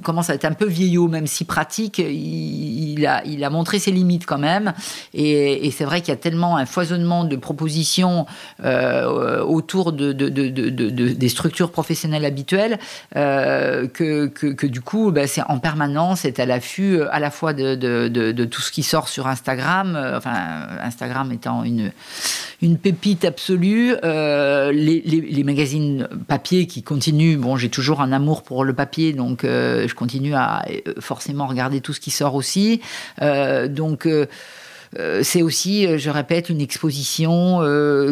commence à être un peu vieillot, même si pratique. Il, a, il a montré ses limites quand même. Et, c'est vrai qu'il y a tellement un foisonnement de propositions euh, autour de, des structures professionnelles habituelles euh, que, que, du coup, ben, c'est en permanence, c'est à l'affût à la fois de, tout ce qui sort sur Instagram, euh, enfin Instagram étant une, une pépite absolue, les, les, magazines papier qui continuent. Bon, j'ai toujours un amour pour le papier, donc je continue à forcément regarder tout ce qui sort aussi. Euh, donc euh, euh, c'est aussi, je répète, une exposition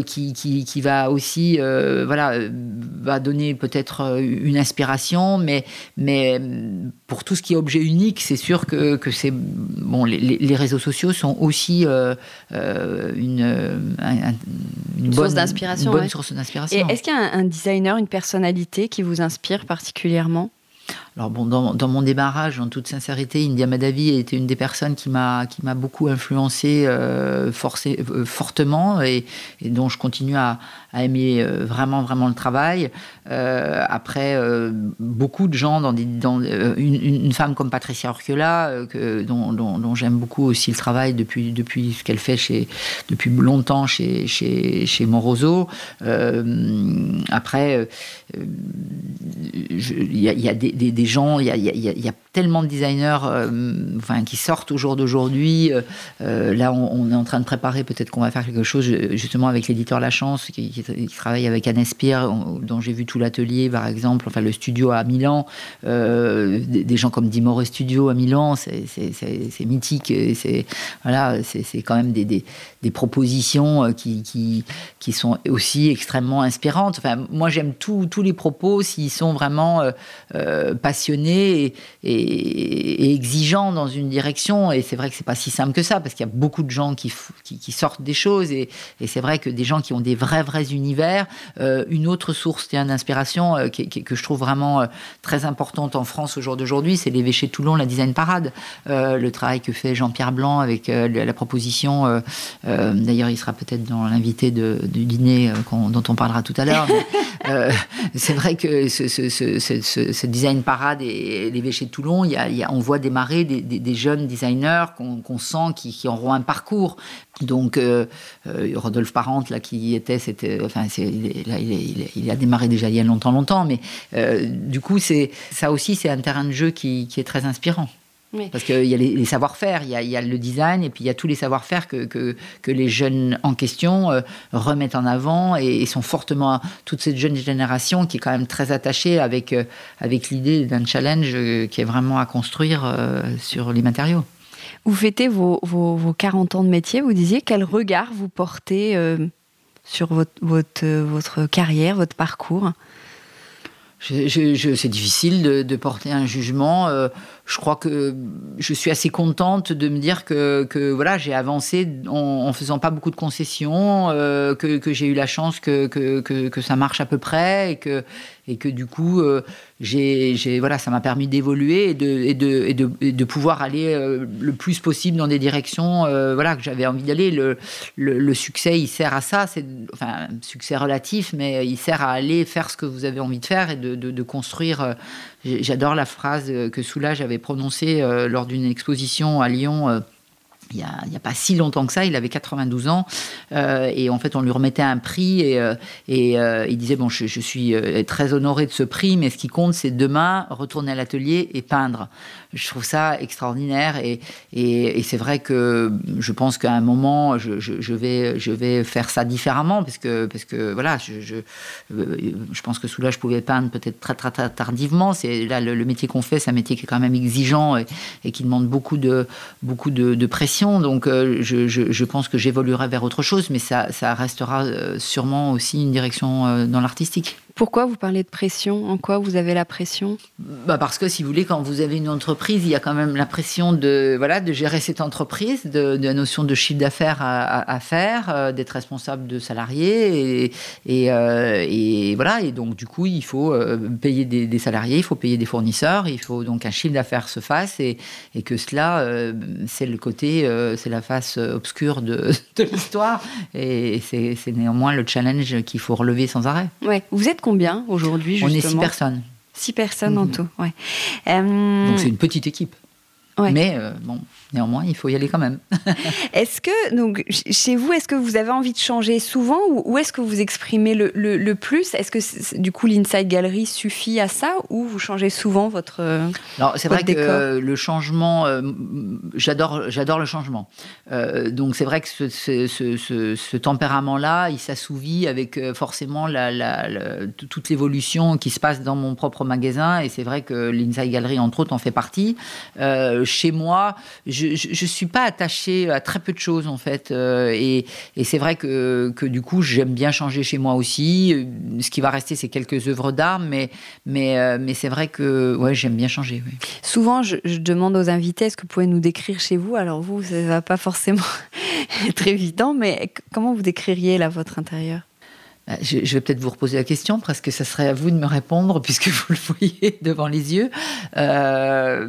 qui, qui, va aussi, voilà, va donner peut-être une inspiration, mais, mais pour tout ce qui est objet unique, c'est sûr que, que c'est bon. Les, réseaux sociaux sont aussi une, une, source d'inspiration. Bonne source d'inspiration. Est-ce qu'il y a un designer, une personnalité qui vous inspire particulièrement? Alors bon, dans, mon démarrage, en toute sincérité, India Madavi a été une des personnes qui m'a qui m'a beaucoup influencé euh, euh, fortement et, dont je continue à, aimer euh, vraiment vraiment le travail. après, beaucoup de gens dans, une, femme comme Patricia Orquela, que, dont, j'aime beaucoup aussi le travail depuis depuis ce qu'elle fait depuis longtemps chez chez, chez Moroso. après, il y, a des, gens, il y a, tellement de designers euh, enfin, qui sortent au jour d'aujourd'hui. Euh, euh, là, on, est en train de préparer, peut-être qu'on va faire quelque chose justement avec l'éditeur La Chance, qui, travaille avec Anne Espire, dont j'ai vu tout l'atelier, par exemple, enfin le studio à Milan. Des, gens comme Dimore Studio à Milan, c'est mythique. C'est voilà, quand même des, des, propositions qui, qui, qui, sont aussi extrêmement inspirantes. Enfin, moi, j'aime tous les propos s'ils sont vraiment passionné et, exigeant dans une direction. Et c'est vrai que c'est pas si simple que ça, parce qu'il y a beaucoup de gens qui, qui, sortent des choses. Et, c'est vrai que des gens qui ont des vrais, vrais univers. Euh, une autre source d'inspiration euh, que je trouve vraiment euh, très importante en France au jour d'aujourd'hui, c'est l'évêché de Toulon, la Design Parade. le travail que fait Jean-Pierre Blanc avec la proposition. D'ailleurs, il sera peut-être dans l'invité du dîner dont on parlera tout à l'heure. [LAUGHS] c'est vrai que ce, ce, design parade et l'évêché de Toulon, il y a, on voit démarrer des, jeunes designers qu'on sent qui, auront un parcours. Donc, euh, euh, Rodolphe Parente, là, qui était, c'était, enfin, il, a démarré déjà il y a longtemps, longtemps, mais euh, du coup, c'est, ça aussi, c'est un terrain de jeu qui est très inspirant. Parce qu'il y a les, savoir-faire, il, y a le design, et puis il y a tous les savoir-faire que, que, les jeunes en question euh, remettent en avant et, sont fortement, toute cette jeune génération qui est quand même très attachée avec, euh, avec l'idée d'un challenge euh, qui est vraiment à construire sur les matériaux. Vous fêtez vos, vos, vos, 40 ans de métier, vous disiez, quel regard vous portez sur votre, votre, votre carrière, votre parcours? Je, c'est difficile de, de, porter un jugement je crois que je suis assez contente de me dire que, que voilà, j'ai avancé en, en, faisant pas beaucoup de concessions, euh, que, que j'ai eu la chance que, que, que, ça marche à peu près et que, et que du coup, euh, j'ai, voilà, ça m'a permis d'évoluer et de, de, de, de, pouvoir aller euh, le plus possible dans des directions voilà, que j'avais envie d'aller. Le, le, succès, il sert à ça, c'est enfin, succès relatif, mais il sert à aller faire ce que vous avez envie de faire et de, de construire J'adore la phrase que Soulage avait prononcée euh, lors d'une exposition à Lyon euh, il n'y a, pas si longtemps que ça, il avait 92 ans, euh, et en fait on lui remettait un prix, et, euh, euh, il disait, bon, je, suis très honoré de ce prix, mais ce qui compte, c'est demain retourner à l'atelier et peindre. Je trouve ça extraordinaire, et, c'est vrai que je pense qu'à un moment, je, vais, faire ça différemment, parce que, voilà, je, je, pense que sous là, je pouvais peindre peut-être très, tardivement. C'est là le, métier qu'on fait, c'est un métier qui est quand même exigeant et, qui demande beaucoup de, pression donc euh, je, pense que j'évoluerai vers autre chose, mais ça, restera euh, sûrement aussi une direction euh, dans l'artistique. Pourquoi vous parlez de pression? En quoi vous avez la pression? Bah Parce que, si vous voulez, quand vous avez une entreprise, il y a quand même la pression de, voilà, de gérer cette entreprise, de, la notion de chiffre d'affaires à, faire, euh, d'être responsable de salariés. Et, et, euh, et, voilà, et donc, du coup, il faut euh, payer des, salariés, il faut payer des fournisseurs, il faut donc un chiffre d'affaires se fasse et, et que cela, c'est le côté, c'est la face obscure de, [LAUGHS] de l'histoire. Et c'est néanmoins le challenge qu'il faut relever sans arrêt. Ouais. Vous êtes combien aujourd'hui On est six personnes. Six personnes en mhm. tout, ouais. Donc c'est une petite équipe. Mais euh, bon, néanmoins, il faut y aller quand même. [LAUGHS] est-ce que, donc, chez vous, est-ce que vous avez envie de changer souvent ou, est-ce que vous exprimez le, le, plus? Est-ce que, du coup, l'Inside Gallery suffit à ça ou vous changez souvent votre. Alors, c'est vrai que euh, le changement, euh, j'adore, j'adore le changement. donc, c'est vrai que ce, ce, ce, tempérament-là, il s'assouvit avec forcément la, la, toute l'évolution qui se passe dans mon propre magasin. Et c'est vrai que l'Inside Gallery, entre autres, en fait partie chez moi, je ne suis pas attachée à très peu de choses en fait. Euh, et, c'est vrai que, du coup, j'aime bien changer chez moi aussi. Euh, ce qui va rester, c'est quelques œuvres d'art, mais, euh, c'est vrai que j'aime bien changer. Souvent, je, demande aux invités, est-ce que vous pouvez nous décrire chez vous? Alors vous, ça ne va pas forcément [LAUGHS] être évident, mais comment vous décririez là votre intérieur? Euh, je, vais peut-être vous reposer la question, parce que ça serait à vous de me répondre, [LAUGHS] puisque vous le voyez devant les yeux. Euh,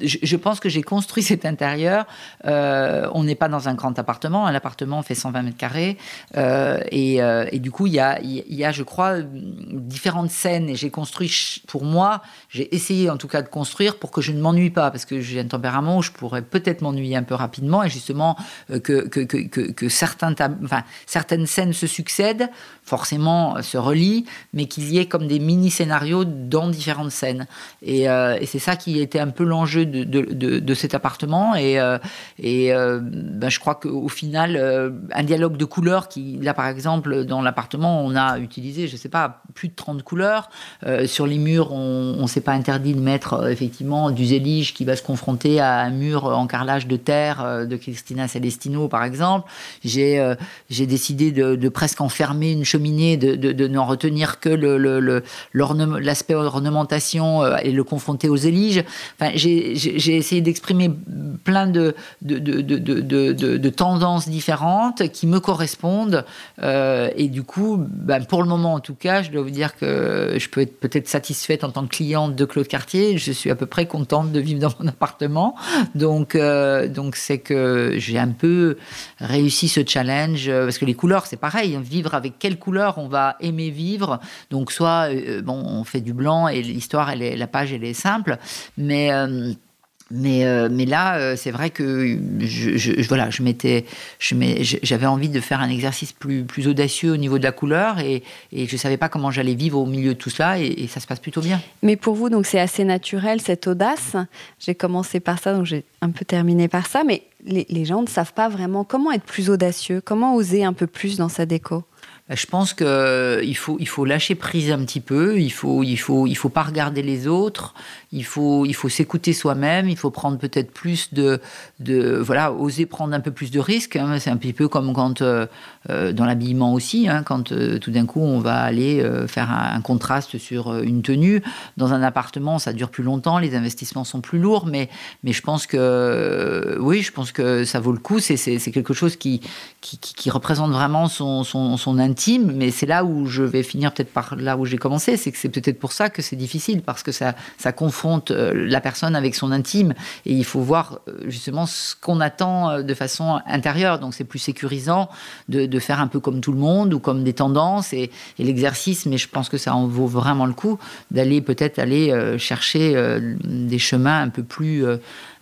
je, pense que j'ai construit cet intérieur. Euh, on n'est pas dans un grand appartement. Un appartement fait 120 mètres carrés. Et, du coup, il y a, il y a, je crois, différentes scènes. Et j'ai construit, pour moi, j'ai essayé en tout cas de construire pour que je ne m'ennuie pas, parce que j'ai un tempérament où je pourrais peut-être m'ennuyer un peu rapidement. Et justement, que, que, que, que certaines scènes se succèdent forcément euh, se relient, mais qu'il y ait comme des mini-scénarios dans différentes scènes. Et, euh, c'est ça qui était un peu l'enjeu de, cet appartement. Et, euh, ben, je crois qu'au final, un dialogue de couleurs, qui, là par exemple, dans l'appartement, on a utilisé, je ne sais pas, plus de 30 couleurs. sur les murs, on ne s'est pas interdit de mettre effectivement du zélige qui va se confronter à un mur en carrelage de terre de Christina Celestino, par exemple. J'ai décidé de, presque enfermer une de, de, n'en retenir que l'aspect ornementation et le confronter aux éliges. Enfin, j'ai essayé d'exprimer plein de, tendances différentes qui me correspondent. et du coup, ben, pour le moment en tout cas, je dois vous dire que je peux être peut-être satisfaite en tant que cliente de Claude Cartier. Je suis à peu près contente de vivre dans mon appartement. Donc, donc c'est que j'ai un peu réussi ce challenge parce que les couleurs, c'est pareil. Hein. vivre avec quelle on va aimer vivre. Donc, soit bon, on fait du blanc et l'histoire, la page, elle est simple, mais mais, euh, mais là, euh, c'est vrai que je, voilà, je m'étais, j'avais envie de faire un exercice plus, audacieux au niveau de la couleur et, je ne savais pas comment j'allais vivre au milieu de tout cela et, ça se passe plutôt bien. Mais pour vous, donc c'est assez naturel cette audace. J'ai commencé par ça, donc j'ai un peu terminé par ça, mais les gens ne savent pas vraiment comment être plus audacieux, comment oser un peu plus dans sa déco. Je pense qu'il euh, faut, lâcher prise un petit peu, il faut, faut, pas regarder les autres, il faut, s'écouter soi-même, il faut prendre peut-être plus de, voilà, oser prendre un peu plus de risques. Hein. C'est un petit peu comme quand, euh, euh, dans l'habillement aussi, hein, quand tout d'un coup on va aller faire un, contraste sur une tenue. Dans un appartement, ça dure plus longtemps, les investissements sont plus lourds, mais, je pense que, oui, je pense que ça vaut le coup. C'est, quelque chose qui, représente vraiment son intérêt mais c'est là où je vais finir peut-être par là où j'ai commencé, c'est que c'est peut-être pour ça que c'est difficile, parce que ça, ça confronte euh, la personne avec son intime, et il faut voir euh, justement ce qu'on attend euh, de façon intérieure, donc c'est plus sécurisant de, faire un peu comme tout le monde, ou comme des tendances, et l'exercice, mais je pense que ça en vaut vraiment le coup, d'aller peut-être aller chercher des chemins un peu plus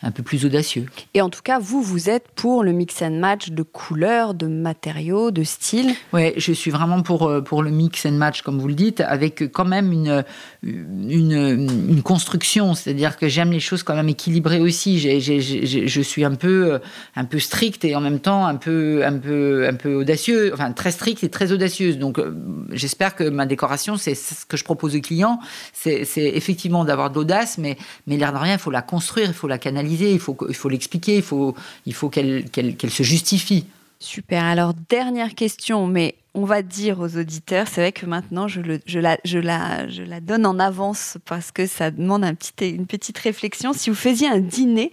un peu plus audacieux. Et en tout cas, vous, vous êtes pour le mix and match de couleurs, de matériaux, de styles Oui, je suis vraiment pour, euh, pour le mix and match, comme vous le dites, avec quand même une, une, une construction. C'est-à-dire que j'aime les choses quand même équilibrées aussi. je suis un peu, euh, un peu stricte et en même temps un peu, un peu, un peu audacieux, enfin très stricte et très audacieuse. Donc euh, j'espère que ma décoration, c'est ce que je propose aux clients, c'est effectivement d'avoir de l'audace, mais, mais l'air de rien, il faut la construire, il faut la canaliser il faut, l'expliquer, il faut, qu'elle se justifie. Super. Alors, dernière question, mais on va dire aux auditeurs, c'est vrai que maintenant je, la, donne en avance parce que ça demande une petite réflexion. Si vous faisiez un dîner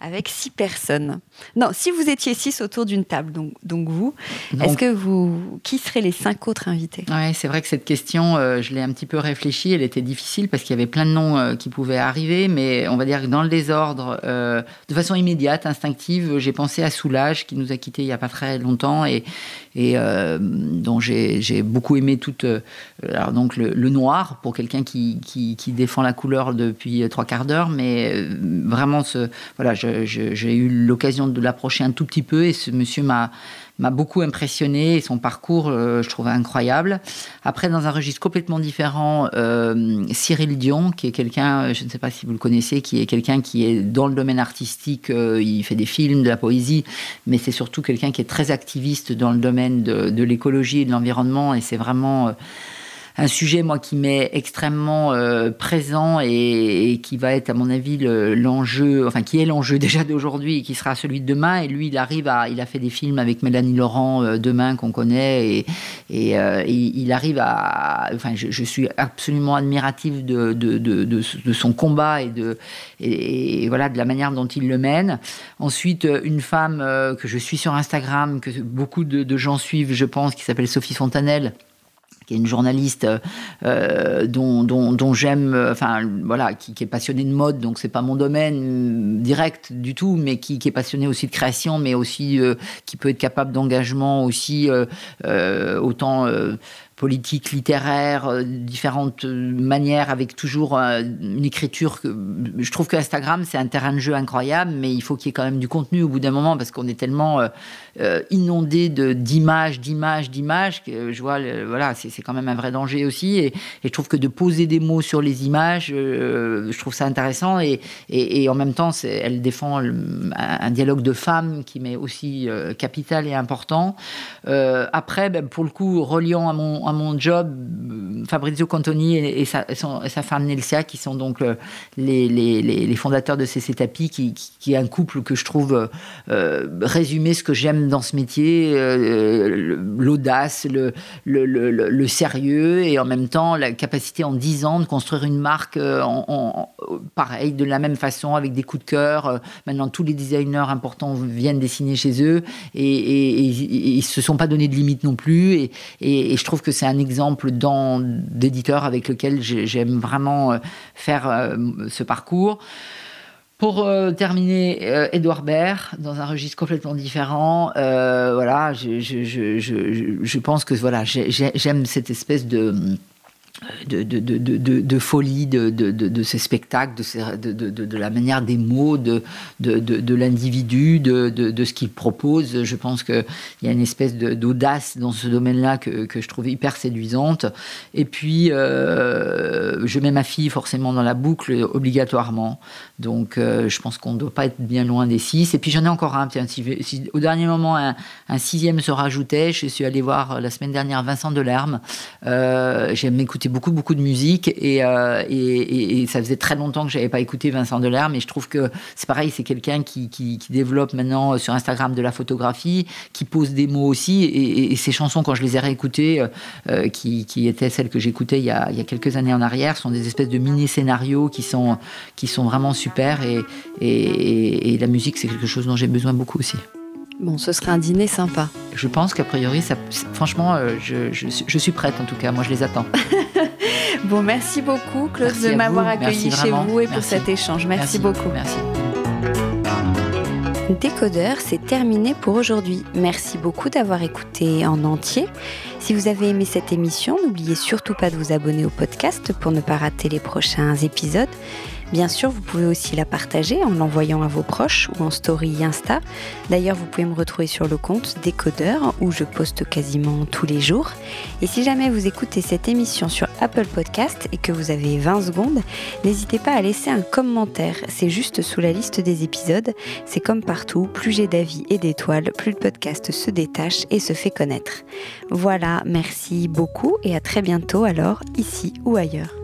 avec six personnes. Non, si vous étiez six autour d'une table, donc, donc vous, est-ce que vous, qui seraient les cinq autres invités? Oui, c'est vrai que cette question, euh, je l'ai un petit peu réfléchie. Elle était difficile parce qu'il y avait plein de noms euh, qui pouvaient arriver, mais on va dire que dans le désordre, euh, de façon immédiate, instinctive, j'ai pensé à Soulage qui nous a quittés il n'y a pas très longtemps et, et dont j'ai beaucoup aimé toute. alors donc le, noir pour quelqu'un qui, qui, défend la couleur depuis trois quarts d'heure, mais vraiment ce voilà. J'ai eu l'occasion de l'approcher un tout petit peu et ce monsieur m'a m'a beaucoup impressionné son parcours, euh, je trouvais incroyable. Après, dans un registre complètement différent, euh, Cyril Dion, qui est quelqu'un, je ne sais pas si vous le connaissez, qui est quelqu'un qui est dans le domaine artistique, euh, il fait des films, de la poésie, mais c'est surtout quelqu'un qui est très activiste dans le domaine de l'écologie et de l'environnement et c'est vraiment un sujet, moi, qui m'est extrêmement euh, présent et, qui va être, à mon avis, l'enjeu, enfin, qui est l'enjeu [LAUGHS] déjà d'aujourd'hui et qui sera celui de demain. Et lui, il arrive à, il a fait des films avec Mélanie Laurent euh, demain qu'on connaît et, euh, il arrive à, enfin, je, suis absolument admirative de, son combat et de, voilà, de la manière dont il le mène. Ensuite, une femme que je suis sur Instagram, que beaucoup de, gens suivent, je pense, qui s'appelle Sophie Fontanelle qui est une journaliste euh, dont, dont, j'aime, enfin voilà, qui, est passionnée de mode, donc c'est pas mon domaine direct du tout, mais qui, est passionnée aussi de création, mais aussi euh, qui peut être capable d'engagement aussi euh, autant politique, littéraire, euh, différentes euh, manières, avec toujours euh, une écriture. Que, je trouve que Instagram, c'est un terrain de jeu incroyable, mais il faut qu'il y ait quand même du contenu au bout d'un moment, parce qu'on est tellement inondé d'images, d'images, d'images, que je vois, voilà, c'est quand même un vrai danger aussi. Et, je trouve que de poser des mots sur les images, je trouve ça intéressant. Et, et, en même temps, elle défend un, dialogue de femmes qui m'est aussi capital et important. après, ben, pour le coup, reliant à mon, à mon job, Fabrizio Cantoni et, sa, femme Nelsia, qui sont donc les, les, fondateurs de CC Tapis, qui, est un couple que je trouve résumer ce que j'aime dans ce métier, l'audace, le, sérieux et en même temps la capacité en 10 ans de construire une marque en, pareil, de la même façon, avec des coups de cœur. Maintenant, tous les designers importants viennent dessiner chez eux et, ils ne se sont pas donné de limite non plus. Et, je trouve que c'est un exemple d'éditeur avec lequel j'aime vraiment euh, faire euh, ce parcours. Pour euh, terminer, Edouard Baird, dans un registre complètement différent, voilà, je, je, pense que voilà, j'aime cette espèce de de, de, de, de, folie de, ces spectacles, de, la manière des mots, de, l'individu, de, ce qu'il propose. Je pense qu'il y a une espèce d'audace dans ce domaine-là que, que, je trouve hyper séduisante. Et puis, euh, je mets ma fille forcément dans la boucle obligatoirement. Donc, euh, je pense qu'on ne doit pas être bien loin des six. Et puis, j'en ai encore un. Tiens, si, au dernier moment, un, sixième se rajoutait, je suis allée voir la semaine dernière Vincent Delerme. Euh, J'aime écouter beaucoup, beaucoup de musique euh, et, et, ça faisait très longtemps que j'avais pas écouté Vincent Delerme mais je trouve que c'est pareil, c'est quelqu'un qui, qui, développe maintenant sur Instagram de la photographie, qui pose des mots aussi et, ses chansons, quand je les ai réécoutées, euh, euh, qui, qui, étaient celles que j'écoutais il, il y a quelques années en arrière, sont des espèces de mini-scénarios qui sont, qui sont vraiment super et, et la musique, c'est quelque chose dont j'ai besoin beaucoup aussi. Bon, ce serait un dîner sympa. Je pense qu'a priori, ça, franchement, euh, je, je, suis prête en tout cas. Moi, je les attends. [LAUGHS] bon, merci beaucoup, Claude, de m'avoir accueilli chez vous et pour cet échange. Merci, merci beaucoup. Merci. Décodeur, c'est terminé pour aujourd'hui. Merci beaucoup d'avoir écouté en entier. Si vous avez aimé cette émission, n'oubliez surtout pas de vous abonner au podcast pour ne pas rater les prochains épisodes. Bien sûr, vous pouvez aussi la partager en l'envoyant à vos proches ou en story Insta. D'ailleurs, vous pouvez me retrouver sur le compte Décodeur où je poste quasiment tous les jours. Et si jamais vous écoutez cette émission sur Apple Podcast et que vous avez 20 secondes, n'hésitez pas à laisser un commentaire. C'est juste sous la liste des épisodes. C'est comme partout, plus j'ai d'avis et d'étoiles, plus le podcast se détache et se fait connaître. Voilà, merci beaucoup et à très bientôt alors, ici ou ailleurs.